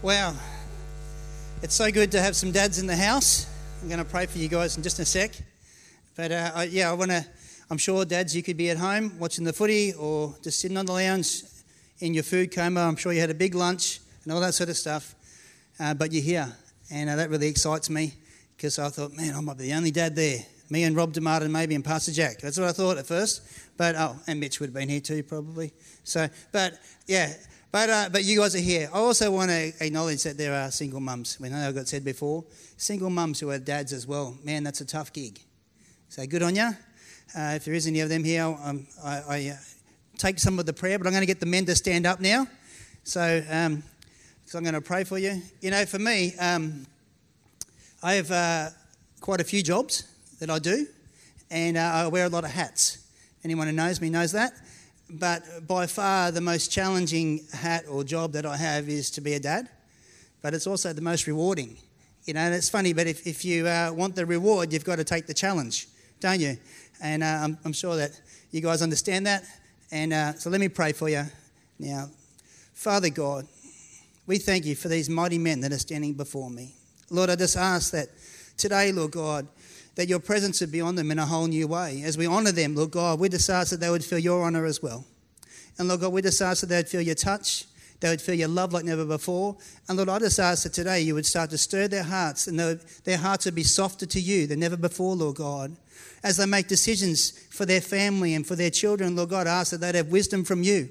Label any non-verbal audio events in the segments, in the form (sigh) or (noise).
Wow. It's so good to have some dads in the house. I'm going to pray for you guys in just a sec. But uh, I, yeah, I want to, I'm sure, dads, you could be at home watching the footy or just sitting on the lounge in your food coma. I'm sure you had a big lunch and all that sort of stuff. Uh, but you're here. And uh, that really excites me because I thought, man, I might be the only dad there. Me and Rob DeMartin, maybe, and Pastor Jack. That's what I thought at first. But, oh, and Mitch would have been here too, probably. So, but yeah, but, uh, but you guys are here. I also want to acknowledge that there are single mums. We know I got said before. Single mums who are dads as well. Man, that's a tough gig. So good on you. Uh, if there is any of them here, um, I, I uh, take some of the prayer, but I'm going to get the men to stand up now. So, um, so I'm going to pray for you. You know, for me, um, I have uh, quite a few jobs that I do, and uh, I wear a lot of hats. Anyone who knows me knows that. But by far, the most challenging hat or job that I have is to be a dad. But it's also the most rewarding. You know, and it's funny, but if, if you uh, want the reward, you've got to take the challenge, don't you? And uh, I'm, I'm, sure that you guys understand that. And uh, so let me pray for you now. Father God, we thank you for these mighty men that are standing before me. Lord, I just ask that today, Lord God, that your presence would be on them in a whole new way. As we honour them, Lord God, we just ask that they would feel your honour as well. And Lord God, we just ask that they would feel your touch, they would feel your love like never before. And Lord, I just ask that today you would start to stir their hearts and their hearts would be softer to you than never before, Lord God. As they make decisions for their family and for their children, Lord God, I ask that they'd have wisdom from you.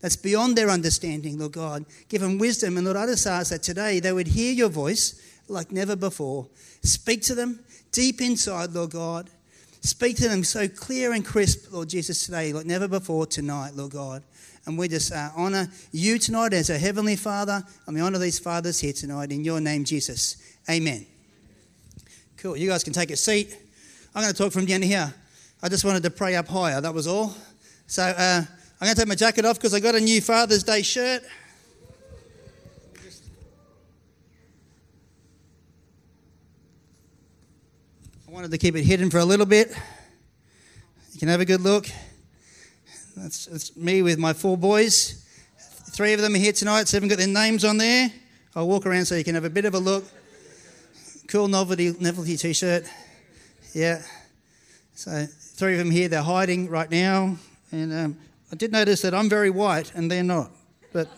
That's beyond their understanding, Lord God. Give them wisdom. And Lord, I just ask that today they would hear your voice like never before. Speak to them deep inside, Lord God. Speak to them so clear and crisp, Lord Jesus, today, like never before tonight, Lord God. And we just uh, honour you tonight as a Heavenly Father, and we honour these fathers here tonight in your name, Jesus. Amen. Cool. You guys can take a seat. I'm going to talk from down here. I just wanted to pray up higher, that was all. So uh, I'm going to take my jacket off because I got a new Father's Day shirt. I wanted to keep it hidden for a little bit. You can have a good look. That's, that's me with my four boys. Three of them are here tonight, so haven't got their names on there. I'll walk around so you can have a bit of a look. Cool novelty, novelty t shirt. Yeah. So, three of them here, they're hiding right now. And um, I did notice that I'm very white and they're not. But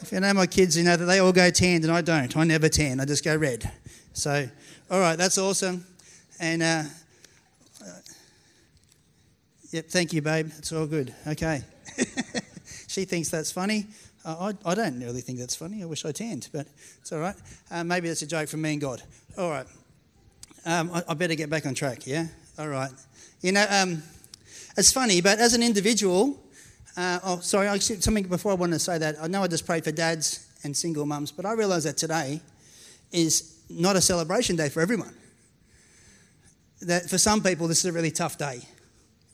if you know my kids, you know that they all go tanned and I don't. I never tan, I just go red. So, all right, that's awesome. And uh, uh, yep, thank you, babe. It's all good. Okay. (laughs) she thinks that's funny. Uh, I, I don't really think that's funny. I wish I tanned, but it's all right. Uh, maybe that's a joke from me and God. All right. Um, I, I, better get back on track, yeah? All right. You know, um, it's funny, but as an individual, uh, oh, sorry, something before I want to say that. I know I just prayed for dads and single mums, but I realise that today is not a celebration day for everyone. That for some people, this is a really tough day.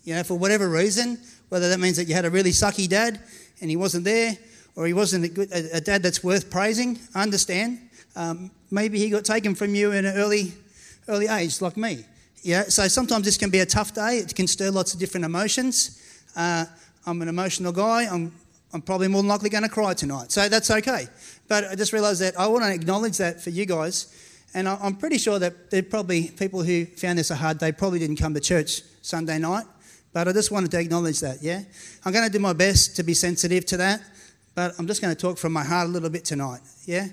You know, for whatever reason, whether that means that you had a really sucky dad and he wasn't there, or he wasn't a, good, a, a dad that's worth praising, I understand. Um, maybe he got taken from you in an early, early age, like me. Yeah, so sometimes this can be a tough day. It can stir lots of different emotions. Uh, I'm an emotional guy. I'm I'm probably more than likely going to cry tonight. So that's okay. But I just realised that I want to acknowledge that for you guys. And I'm pretty sure that there probably people who found this a hard day probably didn't come to church Sunday night. But I just wanted to acknowledge that, yeah? I'm going to do my best to be sensitive to that. But I'm just going to talk from my heart a little bit tonight, yeah?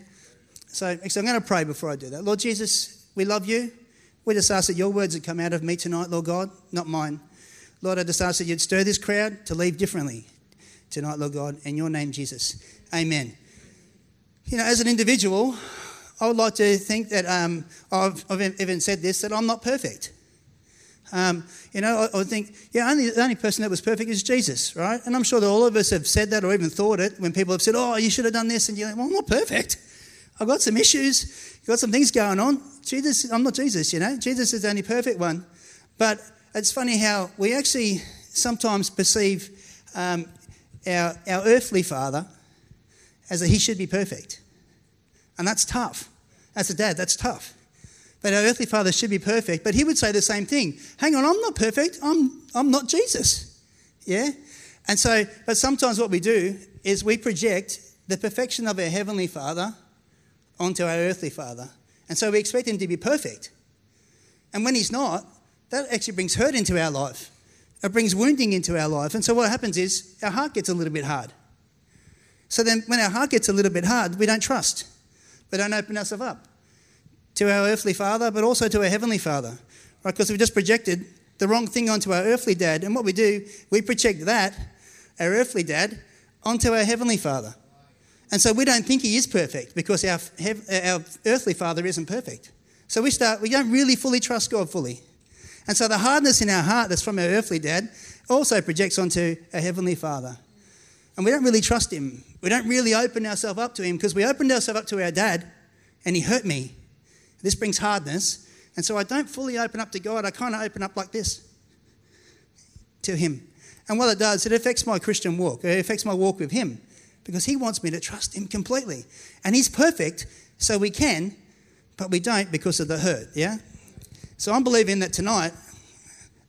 So, so I'm going to pray before I do that. Lord Jesus, we love you. We just ask that your words that come out of me tonight, Lord God, not mine. Lord, I just ask that you'd stir this crowd to leave differently, tonight, Lord God, in your name, Jesus. Amen. You know, as an individual, I would like to think that um, I've, I've, even said this that I'm not perfect. Um, you know, I, I, think, yeah, only, the only person that was perfect is Jesus, right? And I'm sure that all of us have said that or even thought it when people have said, oh, you should have done this. And you're like, well, I'm not perfect. I've got some issues, I've got some things going on. Jesus, I'm not Jesus, you know. Jesus is the only perfect one. But it's funny how we actually sometimes perceive um, our, our earthly father as that he should be perfect. And that's tough. As a dad, that's tough. But our earthly father should be perfect. But he would say the same thing. Hang on, I'm not perfect. I'm, I'm not Jesus. Yeah? And so, but sometimes what we do is we project the perfection of our Heavenly Father onto our earthly Father. And so we expect Him to be perfect. And when He's not, that actually brings hurt into our life. It brings wounding into our life. And so what happens is our heart gets a little bit hard. So then when our heart gets a little bit hard, we don't trust. We don't open ourselves up to our earthly father, but also to our heavenly father. Right? Because we've just projected the wrong thing onto our earthly dad. And what we do, we project that, our earthly dad, onto our heavenly father. And so we don't think he is perfect because our, our earthly father isn't perfect. So we start, we don't really fully trust God fully. And so the hardness in our heart that's from our earthly dad also projects onto our heavenly father. And we don't really trust him. We don't really open ourselves up to him because we opened ourselves up to our dad and he hurt me. This brings hardness. And so I don't fully open up to God. I kind of open up like this to him. And what it does, it affects my Christian walk. It affects my walk with him because he wants me to trust him completely. And he's perfect, so we can, but we don't because of the hurt, yeah? So I'm believing that tonight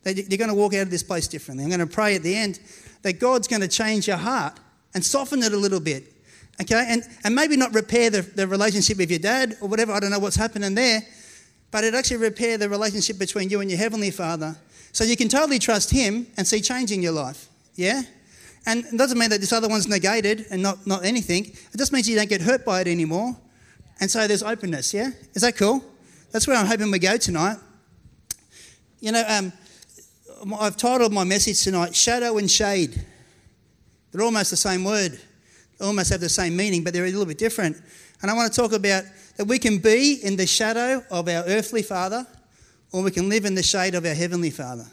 that you're going to walk out of this place differently. I'm going to pray at the end that God's going to change your heart and soften it a little bit. Okay? And, and maybe not repair the, the relationship with your dad or whatever. I don't know what's happening there. But it actually repair the relationship between you and your Heavenly Father. So you can totally trust Him and see change in your life. Yeah? And it doesn't mean that this other one's negated and not, not anything. It just means you don't get hurt by it anymore. And so there's openness. Yeah? Is that cool? That's where I'm hoping we go tonight. You know, um, I've titled my message tonight Shadow and Shade. They're almost the same word, they almost have the same meaning, but they're a little bit different. And I want to talk about that we can be in the shadow of our earthly father, or we can live in the shade of our heavenly father.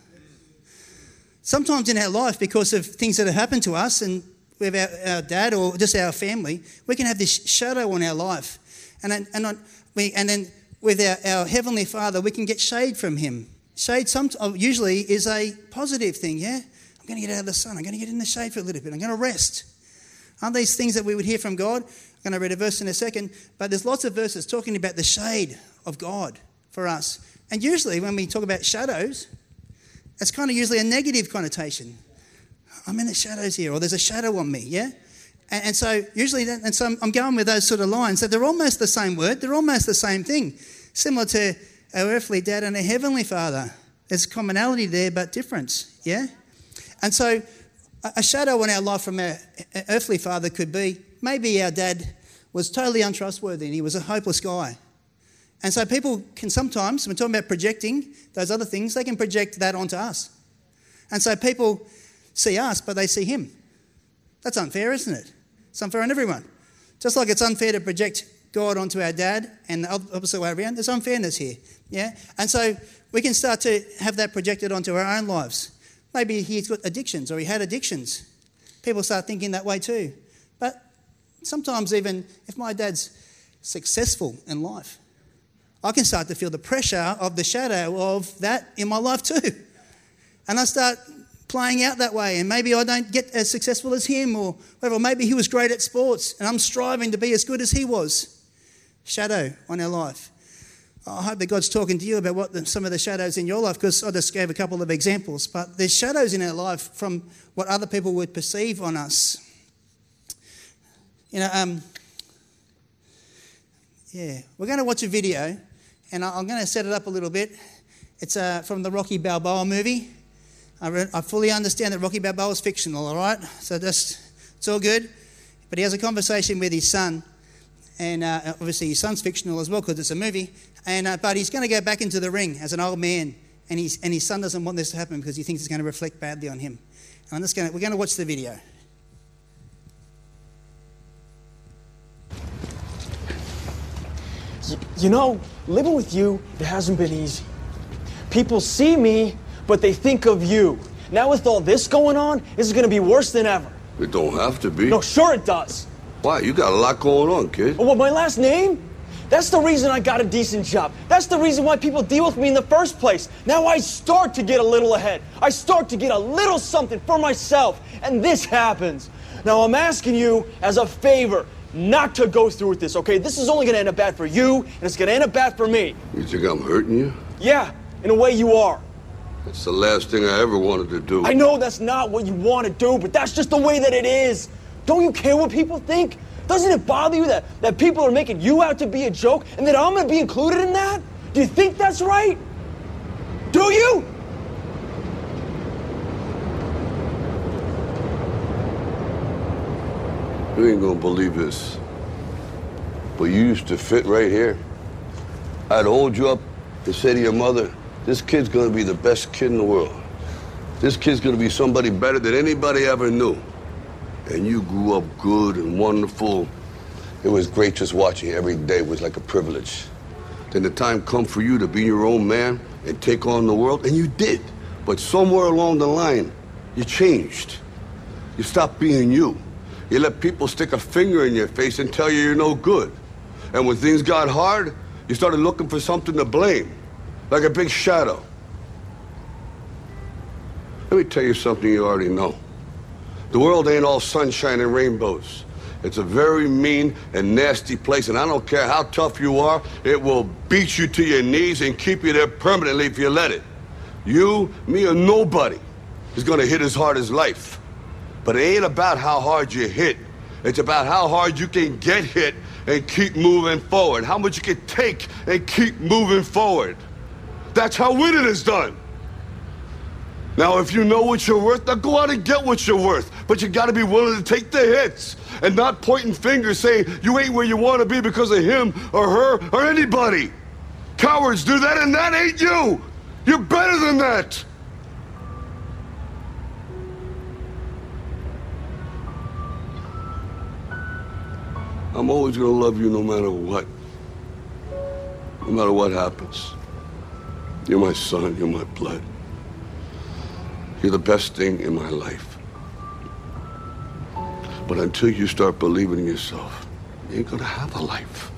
Sometimes in our life, because of things that have happened to us and with our, our dad or just our family, we can have this shadow on our life. And then, and, on, we, and then with our, our heavenly father, we can get shade from him. Shade some, uh, usually is a positive thing, yeah? I'm going to get out of the sun. I'm going to get in the shade for a little bit. I'm going to rest. Aren't these things that we would hear from God? I'm going to read a verse in a second, but there's lots of verses talking about the shade of God for us. And usually when we talk about shadows, it's kind of usually a negative connotation. I'm in the shadows here, or there's a shadow on me, yeah? And, and so usually, that, and so I'm going with those sort of lines. So they're almost the same word, they're almost the same thing. Similar to our earthly dad and a heavenly father. There's commonality there, but difference, yeah? And so a shadow on our life from our earthly father could be maybe our dad was totally untrustworthy and he was a hopeless guy. And so people can sometimes, when talking about projecting those other things, they can project that onto us. And so people see us, but they see him. That's unfair, isn't it? It's unfair on everyone. Just like it's unfair to project God onto our dad and the opposite way around. There's unfairness here. Yeah? And so we can start to have that projected onto our own lives. Maybe he's got addictions or he had addictions. People start thinking that way too. But sometimes, even if my dad's successful in life, I can start to feel the pressure of the shadow of that in my life too. And I start playing out that way. And maybe I don't get as successful as him or whatever. Maybe he was great at sports and I'm striving to be as good as he was shadow on our life. I hope that God's talking to you about what the, some of the shadows in your life, because I just gave a couple of examples, but there's shadows in our life from what other people would perceive on us. You know, um, yeah, we're going to watch a video, and I'm going to set it up a little bit. It's uh, from the Rocky Balboa movie. I, re- I fully understand that Rocky Balboa is fictional, all right? So just, it's all good. But he has a conversation with his son and uh, obviously his son's fictional as well because it's a movie. And uh, but he's going to go back into the ring as an old man, and he's, and his son doesn't want this to happen because he thinks it's going to reflect badly on him. And I'm just going we're going to watch the video. You know, living with you, it hasn't been easy. People see me, but they think of you. Now with all this going on, this is gonna be worse than ever. It don't have to be. No, sure it does. Why? You got a lot going on, kid. Oh, what, my last name? That's the reason I got a decent job. That's the reason why people deal with me in the first place. Now I start to get a little ahead. I start to get a little something for myself. And this happens. Now I'm asking you as a favor not to go through with this, okay? This is only gonna end up bad for you, and it's gonna end up bad for me. You think I'm hurting you? Yeah, in a way you are. That's the last thing I ever wanted to do. I know that's not what you want to do, but that's just the way that it is. Don't you care what people think? Doesn't it bother you that, that people are making you out to be a joke and that I'm gonna be included in that? Do you think that's right? Do you? You ain't gonna believe this. But you used to fit right here. I'd hold you up and say to your mother, this kid's gonna be the best kid in the world. This kid's gonna be somebody better than anybody ever knew. And you grew up good and wonderful. It was great just watching every day was like a privilege. Then the time come for you to be your own man and take on the world, and you did. But somewhere along the line, you changed. You stopped being you. You let people stick a finger in your face and tell you you're no good. And when things got hard, you started looking for something to blame, like a big shadow. Let me tell you something you already know. The world ain't all sunshine and rainbows. It's a very mean and nasty place, and I don't care how tough you are, it will beat you to your knees and keep you there permanently if you let it. You, me, or nobody is gonna hit as hard as life. But it ain't about how hard you hit. It's about how hard you can get hit and keep moving forward. How much you can take and keep moving forward. That's how winning is done. Now, if you know what you're worth, now go out and get what you're worth. But you gotta be willing to take the hits and not pointing fingers saying you ain't where you wanna be because of him or her or anybody. Cowards do that, and that ain't you. You're better than that. I'm always gonna love you no matter what. No matter what happens. You're my son, you're my blood. You're the best thing in my life. But until you start believing in yourself, you ain't gonna have a life.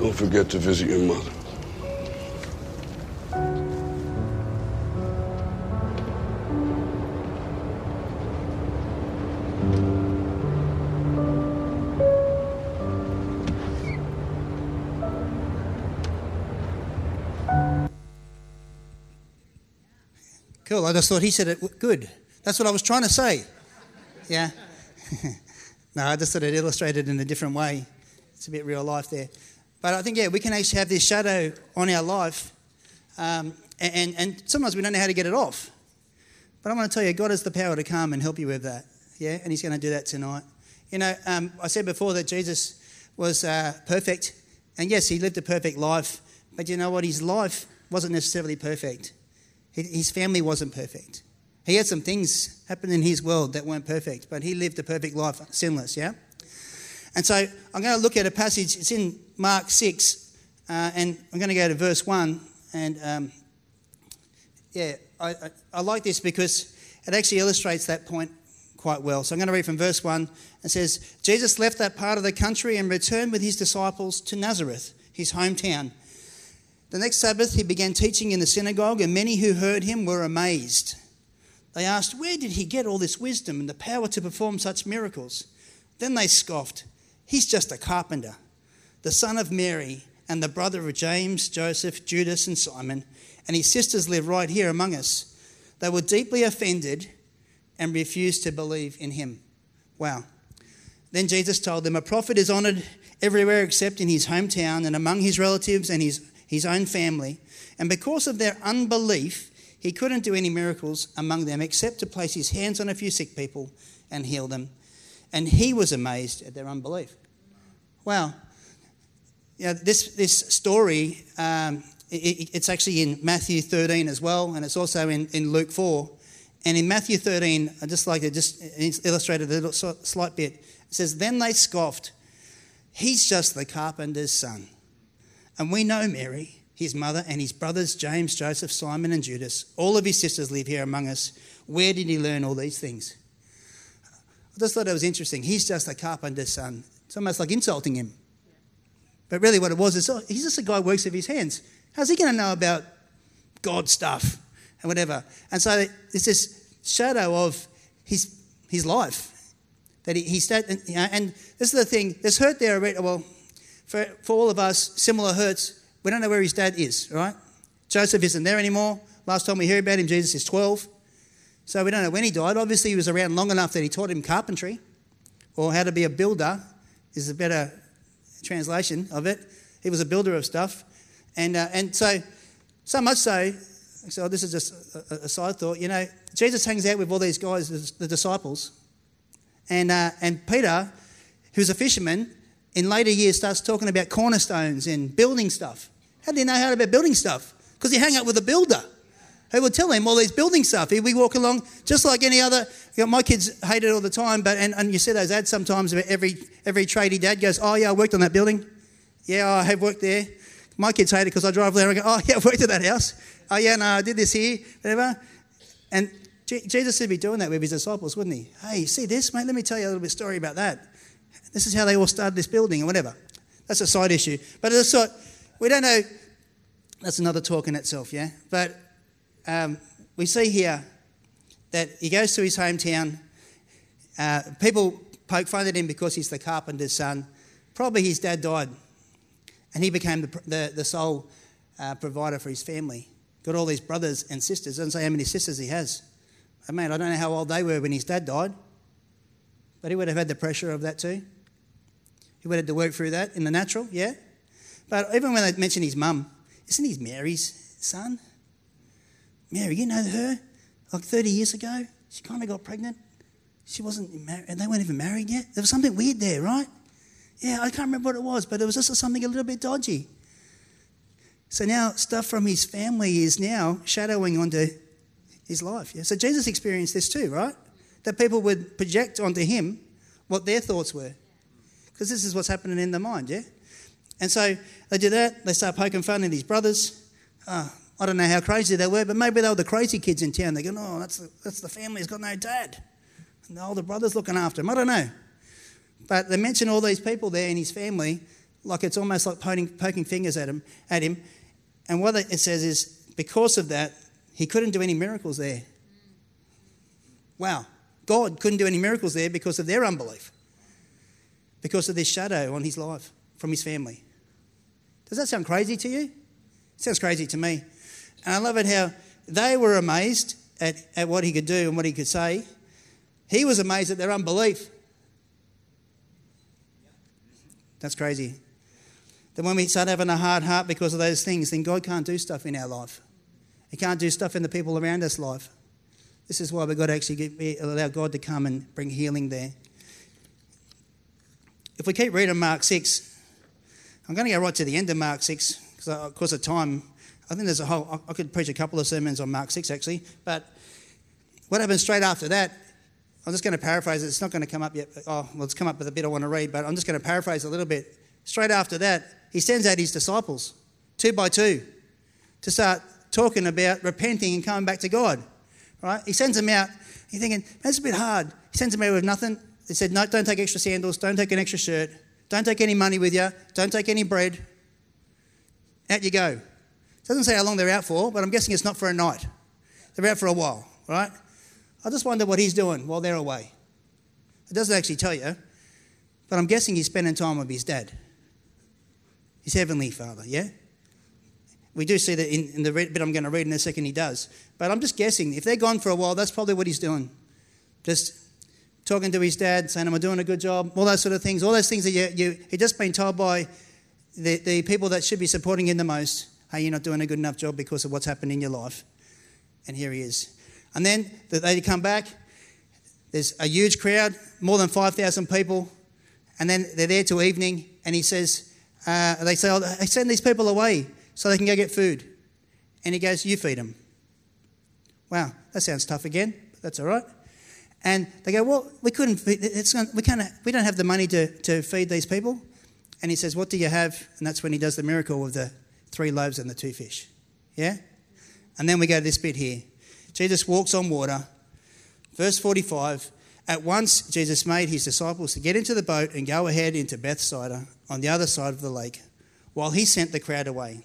Don't forget to visit your mother. I just thought he said it good. That's what I was trying to say. Yeah. (laughs) no, I just thought it illustrated in a different way. It's a bit real life there. But I think, yeah, we can actually have this shadow on our life, um, and, and sometimes we don't know how to get it off. But I want to tell you, God has the power to come and help you with that. Yeah, and He's going to do that tonight. You know, um, I said before that Jesus was uh, perfect, and yes, He lived a perfect life, but you know what? His life wasn't necessarily perfect. His family wasn't perfect. He had some things happen in his world that weren't perfect, but he lived a perfect life, sinless, yeah? And so I'm going to look at a passage, it's in Mark 6, uh, and I'm going to go to verse 1. And um, yeah, I, I, I like this because it actually illustrates that point quite well. So I'm going to read from verse 1. It says, Jesus left that part of the country and returned with his disciples to Nazareth, his hometown. The next Sabbath, he began teaching in the synagogue, and many who heard him were amazed. They asked, Where did he get all this wisdom and the power to perform such miracles? Then they scoffed, He's just a carpenter, the son of Mary, and the brother of James, Joseph, Judas, and Simon, and his sisters live right here among us. They were deeply offended and refused to believe in him. Wow. Then Jesus told them, A prophet is honored everywhere except in his hometown and among his relatives and his his own family, and because of their unbelief, he couldn't do any miracles among them except to place his hands on a few sick people and heal them. And he was amazed at their unbelief. Wow. Yeah, this, this story, um, it, it's actually in Matthew 13 as well, and it's also in, in Luke 4. And in Matthew 13, I just like to just illustrate a little slight bit. It says, Then they scoffed, He's just the carpenter's son. And we know Mary, his mother, and his brothers, James, Joseph, Simon, and Judas. All of his sisters live here among us. Where did he learn all these things? I just thought it was interesting. He's just a carpenter's son. It's almost like insulting him. But really, what it was is oh, he's just a guy who works with his hands. How's he going to know about God stuff and whatever? And so it's this shadow of his, his life that he, he started, you know, and this is the thing. There's hurt there. Well, for, for all of us, similar hurts. We don't know where his dad is, right? Joseph isn't there anymore. Last time we hear about him, Jesus is 12. So we don't know when he died. Obviously, he was around long enough that he taught him carpentry or how to be a builder, is a better translation of it. He was a builder of stuff. And, uh, and so, so much so, so this is just a, a, side thought, you know, Jesus hangs out with all these guys, the disciples. And, uh, and Peter, who's a fisherman, in later years starts talking about cornerstones and building stuff. How do you know how to about building stuff? Because he hang out with a builder who would tell him all these building stuff. He'd be walking along just like any other. You know, my kids hate it all the time, but and, and you see those ads sometimes about every every tradie dad goes, "Oh yeah, I worked on that building. Yeah, I have worked there." My kids hate it because I drive there and go, "Oh (laughs) yeah, I worked at that house. Oh yeah, no, I did this here, whatever." And Jesus would be doing that with his disciples, wouldn't he? Hey, see this, mate? Let me tell you a little bit story about that. This is how they all started this building or whatever. That's a side issue. But it's sort, we don't know. That's another talk in itself, yeah? But um, we see here that he goes to his hometown. Uh, people poke fun at him because he's the carpenter's son. Probably his dad died, and he became the, the, the sole uh, provider for his family. Got all these brothers and sisters. Doesn't say how many sisters he has. I mean, I don't know how old they were when his dad died, but he would have had the pressure of that too. He would have to work through that in the natural, yeah. But even when they mention his mum, isn't he Mary's son? Mary, you know her? Like 30 years ago, she kind of got pregnant. She wasn't married, and they weren't even married yet. There was something weird there, right? Yeah, I can't remember what it was, but it was just something a little bit dodgy. So now stuff from his family is now shadowing onto his life. Yeah? So Jesus experienced this too, right? That people would project onto him what their thoughts were because this is what's happening in the mind, yeah? And so they do that, they start poking fun at his brothers. Oh, I don't know how crazy they were, but maybe they were the crazy kids in town. They go, oh, that's the, that's the family who's got no dad. And the older brother's looking after him. I don't know. But they mention all these people there in his family, like it's almost like poking, poking fingers at him, at him. And what it says is, because of that, he couldn't do any miracles there. Wow. God couldn't do any miracles there because of their unbelief because of this shadow on his life from his family. Does that sound crazy to you? It sounds crazy to me. And I love it how they were amazed at, at what he could do and what he could say. He was amazed at their unbelief. That's crazy. Then when we start having a hard heart because of those things, then God can't do stuff in our life. He can't do stuff in the people around us' life. This is why we've got to actually get, allow God to come and bring healing there. If we keep reading Mark 6, I'm going to go right to the end of Mark 6 because, of course of time. I think there's a whole, I could preach a couple of sermons on Mark 6 actually, but what happens straight after that, I'm just going to paraphrase it. It's not going to come up yet. Oh, well, it's come up with a bit I want to read, but I'm just going to paraphrase a little bit. Straight after that, he sends out his disciples, two by two, to start talking about repenting and coming back to God. Right? He sends them out. You're thinking, that's a bit hard. He sends them out with nothing. They said, no, don't take extra sandals, don't take an extra shirt, don't take any money with you, don't take any bread. Out you go. It doesn't say how long they're out for, but I'm guessing it's not for a night. They're out for a while, right? I just wonder what he's doing while they're away. It doesn't actually tell you, but I'm guessing he's spending time with his dad, his heavenly father, yeah? We do see that in, in the bit I'm going to read in a second, he does. But I'm just guessing, if they're gone for a while, that's probably what he's doing. Just talking to his dad, saying, Am I doing a good job? All those sort of things. All those things that you, you, he just been told by the, the people that should be supporting him the most, Hey, you're not doing a good enough job because of what's happened in your life. And here he is. And then they come back. There's a huge crowd, more than 5,000 people. And then they're there till evening. And he says, uh, They say, oh, send these people away so they can go get food. And he goes, You feed them. Wow, that sounds tough again, but that's all right. And they go, well, we couldn't, it's, we, can't, we don't have the money to, to feed these people. And he says, what do you have? And that's when he does the miracle of the three loaves and the two fish. Yeah? And then we go to this bit here. Jesus walks on water. Verse 45 At once Jesus made his disciples to get into the boat and go ahead into Bethsaida on the other side of the lake, while he sent the crowd away.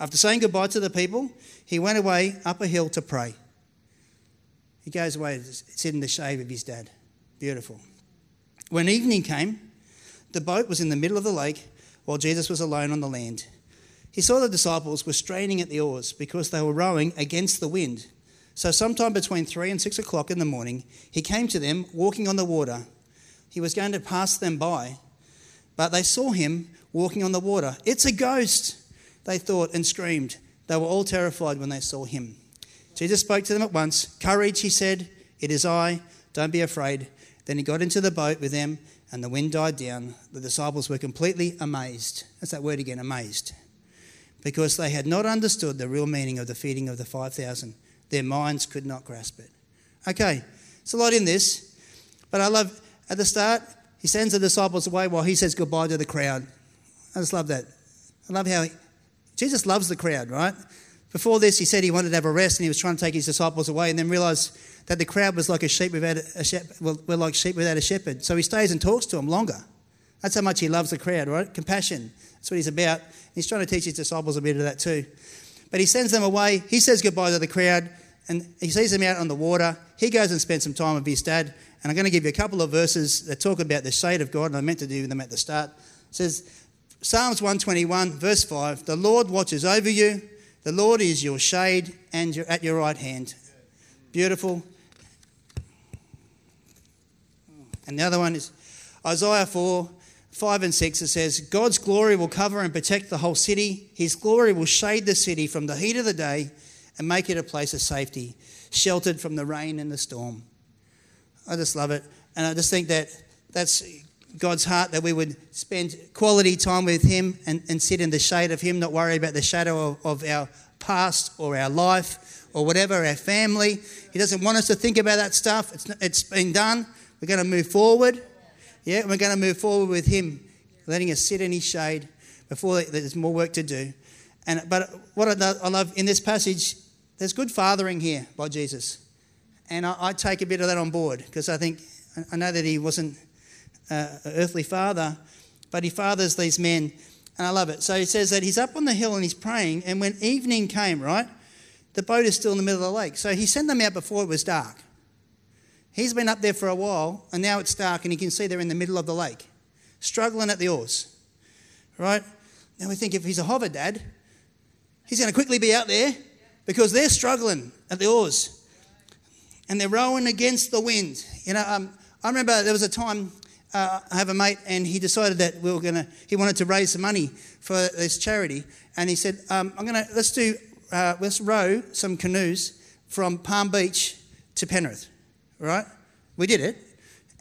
After saying goodbye to the people, he went away up a hill to pray. He goes away to sit in the shade of his dad. Beautiful. When evening came, the boat was in the middle of the lake while Jesus was alone on the land. He saw the disciples were straining at the oars because they were rowing against the wind So, sometime between three and six o'clock in the morning, he came to them walking on the water. He was going to pass them by, but they saw him walking on the water. It's a ghost, they thought, and screamed. They were all terrified when they saw him. Jesus spoke to them at once. Courage, he said, it is I, don't be afraid. Then he got into the boat with them, and the wind died down. The disciples were completely amazed. That's that word again, amazed. Because they had not understood the real meaning of the feeding of the 5,000. Their minds could not grasp it. Okay, it's a lot in this, but I love at the start, he sends the disciples away while he says goodbye to the crowd. I just love that. I love how Jesus loves the crowd, right? Before this, he said he wanted to have a rest and he was trying to take his disciples away and then realized that the crowd was like a sheep without a shepherd, well, we're like sheep without a shepherd. So he stays and talks to them longer. That's how much he loves the crowd, right? Compassion. That's what he's about. He's trying to teach his disciples a bit of that too. But he sends them away. He says goodbye to the crowd and he sees them out on the water. He goes and spends some time with his dad. And I'm going to give you a couple of verses that talk about the shade of God, and I meant to do them at the start. It says, Psalms 121, verse 5 The Lord watches over you, the Lord is your shade and at your right hand. Beautiful. And the other one is Isaiah 4, 5 and 6. It says, God's glory will cover and protect the whole city. His glory will shade the city from the heat of the day and make it a place of safety, sheltered from the rain and the storm. I just love it. And I just think that that's God's heart that we would spend quality time with Him and, and sit in the shade of Him, not worry about the shadow of, of our past or our life or whatever, our family. He doesn't want us to think about that stuff. It's, it's been done. We're going to move forward. Yeah, we're going to move forward with Him, letting us sit in His shade before there's more work to do. And, but what I love in this passage, there's good fathering here by Jesus. And I, I take a bit of that on board because I think, I know that He wasn't uh, earthly father, but he fathers these men, and I love it. So he says that he's up on the hill and he's praying, and when evening came, right, the boat is still in the middle of the lake. So he sent them out before it was dark. He's been up there for a while, and now it's dark, and he can see they're in the middle of the lake, struggling at the oars, right? Now we think if he's a hover dad, he's going to quickly be out there because they're struggling at the oars and they're rowing against the wind. You know, um, I remember there was a time uh, I have a mate, and he decided that we were going to. He wanted to raise some money for this charity, and he said, um, "I'm going to let's do uh, let's row some canoes from Palm Beach to Penrith, right? We did it,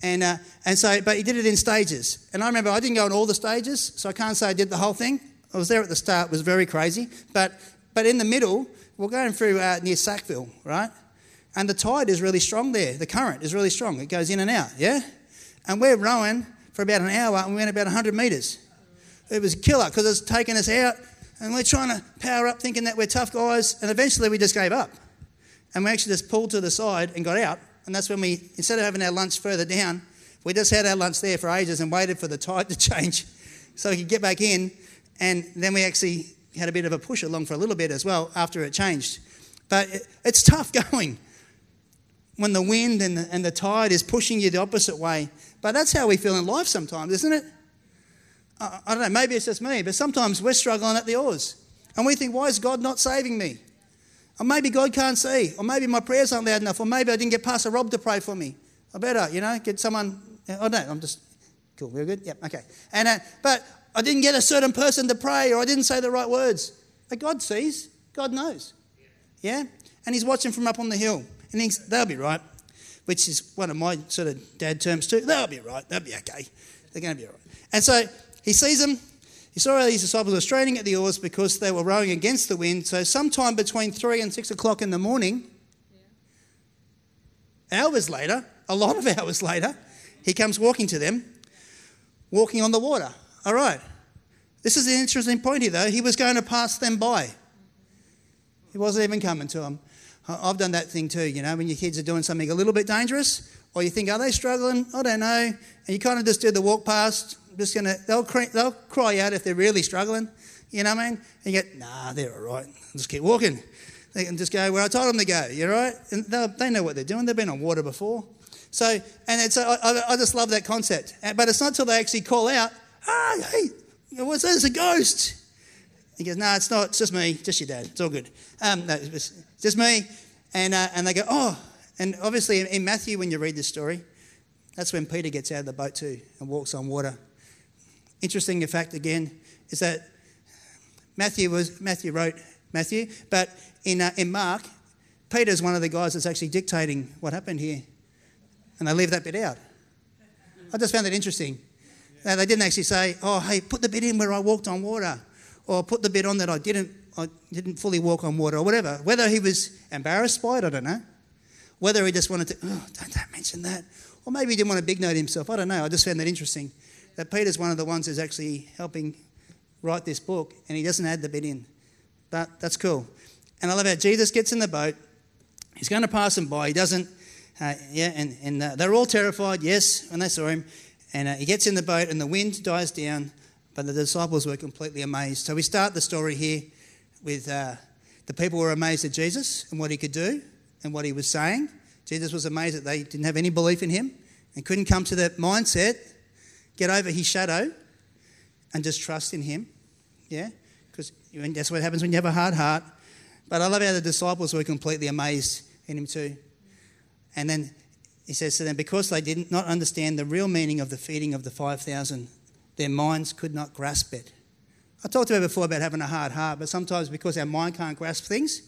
and uh, and so, but he did it in stages. And I remember I didn't go on all the stages, so I can't say I did the whole thing. I was there at the start; it was very crazy. But but in the middle, we're going through uh, near Sackville, right? And the tide is really strong there. The current is really strong. It goes in and out, yeah. And we're rowing for about an hour and we went about 100 metres. It was killer because it's taking us out and we're trying to power up thinking that we're tough guys. And eventually we just gave up. And we actually just pulled to the side and got out. And that's when we, instead of having our lunch further down, we just had our lunch there for ages and waited for the tide to (laughs) change so we could get back in. And then we actually had a bit of a push along for a little bit as well after it changed. But it's tough (laughs) going when the wind and the, and the tide is pushing you the opposite way. But that's how we feel in life sometimes, isn't it? I, I don't know, maybe it's just me, but sometimes we're struggling at the oars. And we think, why is God not saving me? Or maybe God can't see. Or maybe my prayers aren't loud enough. Or maybe I didn't get Pastor Rob to pray for me. I better, you know, get someone. Oh, no, I'm just. Cool, we're good? Yep, okay. And, uh, but I didn't get a certain person to pray or I didn't say the right words. But God sees, God knows. Yeah? And He's watching from up on the hill. And thinks, they'll be right which is one of my sort of dad terms too. They'll be right. They'll be okay. They're going to be all right. And so he sees them. He saw how these disciples were straining at the oars because they were rowing against the wind. So sometime between three and six o'clock in the morning, yeah. hours later, a lot of (laughs) hours later, he comes walking to them, walking on the water. All right. This is an interesting point here, though. He was going to pass them by. He wasn't even coming to them. I've done that thing too, you know, when your kids are doing something a little bit dangerous, or you think, are they struggling? I don't know. And you kind of just do the walk past, just gonna, they'll, cry, they'll cry out if they're really struggling, you know what I mean? And you get, nah, they're all right. Just keep walking. They can just go where I told them to go, you are right? And they know what they're doing. They've been on water before. So, and it's, I, I just love that concept. But it's not until they actually call out, ah, hey, what's that? It's a ghost. He goes, no, it's not. It's just me, just your dad. It's all good. Um, no, it's just me. And, uh, and they go, oh, and obviously in, Matthew, when you read this story, that's when Peter gets out of the boat too and walks on water. Interesting fact again is that Matthew was Matthew wrote Matthew, but in uh, in Mark, Peter's one of the guys that's actually dictating what happened here, and they leave that bit out. I just found that interesting. Uh, they didn't actually say, "Oh, hey, put the bit in where I walked on water," or put the bit on that I didn't I didn't fully walk on water, or whatever. Whether he was embarrassed by it, I don't know. Whether he just wanted to, oh, don't, don't mention that, or maybe he didn't want to big note himself. I don't know. I just found that interesting that Peter's one of the ones who's actually helping write this book, and he doesn't add the bit in. But that's cool. And I love how Jesus gets in the boat. He's going to pass them by. He doesn't. Uh, yeah, and, and uh, they're all terrified, yes, when they saw him. And uh, he gets in the boat, and the wind dies down, but the disciples were completely amazed. So we start the story here with uh, the people were amazed at Jesus and what he could do and what he was saying. Jesus was amazed that they didn't have any belief in him and couldn't come to that mindset, get over his shadow, and just trust in him. Yeah? Because that's what happens when you have a hard heart. But I love how the disciples were completely amazed in him too. And then he says to them, because they did not understand the real meaning of the feeding of the 5,000, their minds could not grasp it. I talked about before about having a hard heart, but sometimes because our mind can't grasp things,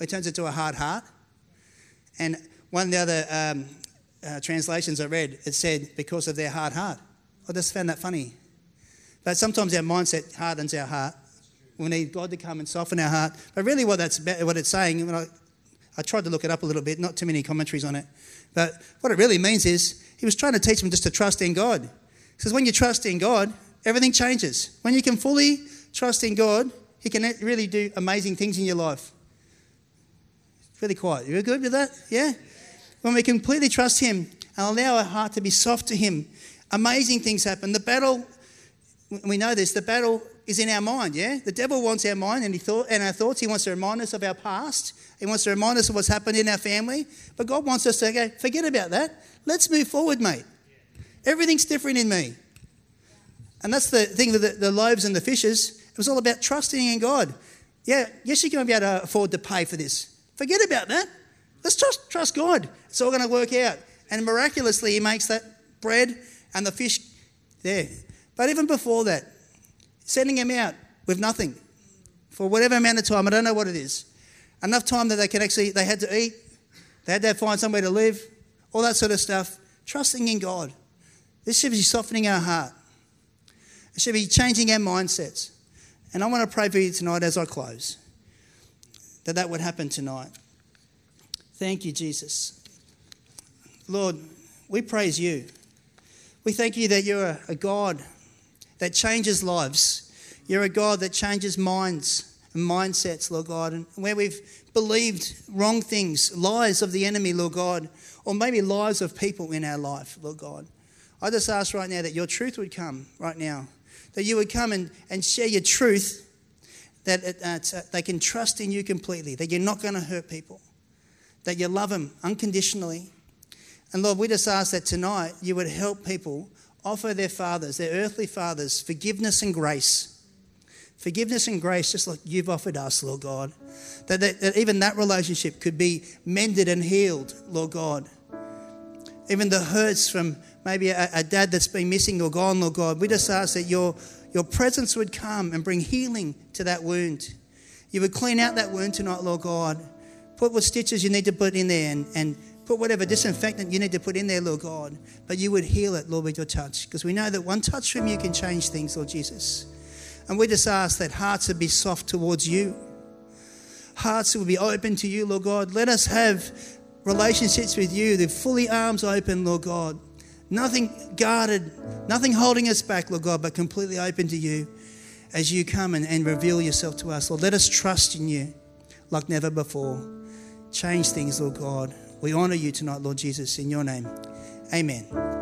it turns into a hard heart. And one of the other um, uh, translations I read, it said, because of their hard heart. I just found that funny. But sometimes our mindset hardens our heart. We need God to come and soften our heart. But really, what that's what it's saying, I, I tried to look it up a little bit, not too many commentaries on it. But what it really means is he was trying to teach them just to trust in God. He says, when you trust in God, everything changes. When you can fully trust in God, He can really do amazing things in your life. It's really quiet. You're good with that? Yeah? When we completely trust Him and allow our heart to be soft to Him, amazing things happen. The battle, we know this, the battle is in our mind, yeah? The devil wants our mind and, he thought, and our thoughts. He wants to remind us of our past. He wants to remind us of what's happened in our family. But God wants us to go, forget about that. Let's move forward, mate. Everything's different in me. And that's the thing with the, the loaves and the fishes. It was all about trusting in God. Yeah, yes, you're going to be able to afford to pay for this. Forget about that. Let's trust, trust God. It's all going to work out. And miraculously, He makes that bread and the fish there. But even before that, sending them out with nothing for whatever amount of time, I don't know what it is, enough time that they can actually, they had to eat, they had to find somewhere to live, all that sort of stuff. Trusting in God. This should be softening our heart. It should be changing our mindsets. And I want to pray for you tonight as I close that that would happen tonight. Thank you, Jesus. Lord, we praise you. We thank you that you're a God that changes lives. You're a God that changes minds and mindsets, Lord God. And where we've believed wrong things, lies of the enemy, Lord God, or maybe lies of people in our life, Lord God. I just ask right now that your truth would come right now that you would come and, and share your truth, that it, uh, they can trust in you completely, that you're not going to hurt people, that you love them unconditionally. And Lord, we just ask that tonight you would help people offer their fathers, their earthly fathers, forgiveness and grace. Forgiveness and grace, just like you've offered us, Lord God. That, that, that even that relationship could be mended and healed, Lord God. Even the hurts from maybe a, a, dad that's been missing or gone, Lord God, we just ask that your, your presence would come and bring healing to that wound. You would clean out that wound tonight, Lord God. Put what stitches you need to put in there and, and put whatever disinfectant you need to put in there, Lord God. But you would heal it, Lord, with your touch. Because we know that one touch from you can change things, Lord Jesus. And we just ask that hearts would be soft towards you. Hearts would be open to you, Lord God. Let us have relationships with you, the fully arms open, Lord God. Nothing guarded, nothing holding us back, Lord God, but completely open to you as you come and, and reveal yourself to us, Lord. Let us trust in you like never before. Change things, Lord God. We honor you tonight, Lord Jesus, in your name. Amen.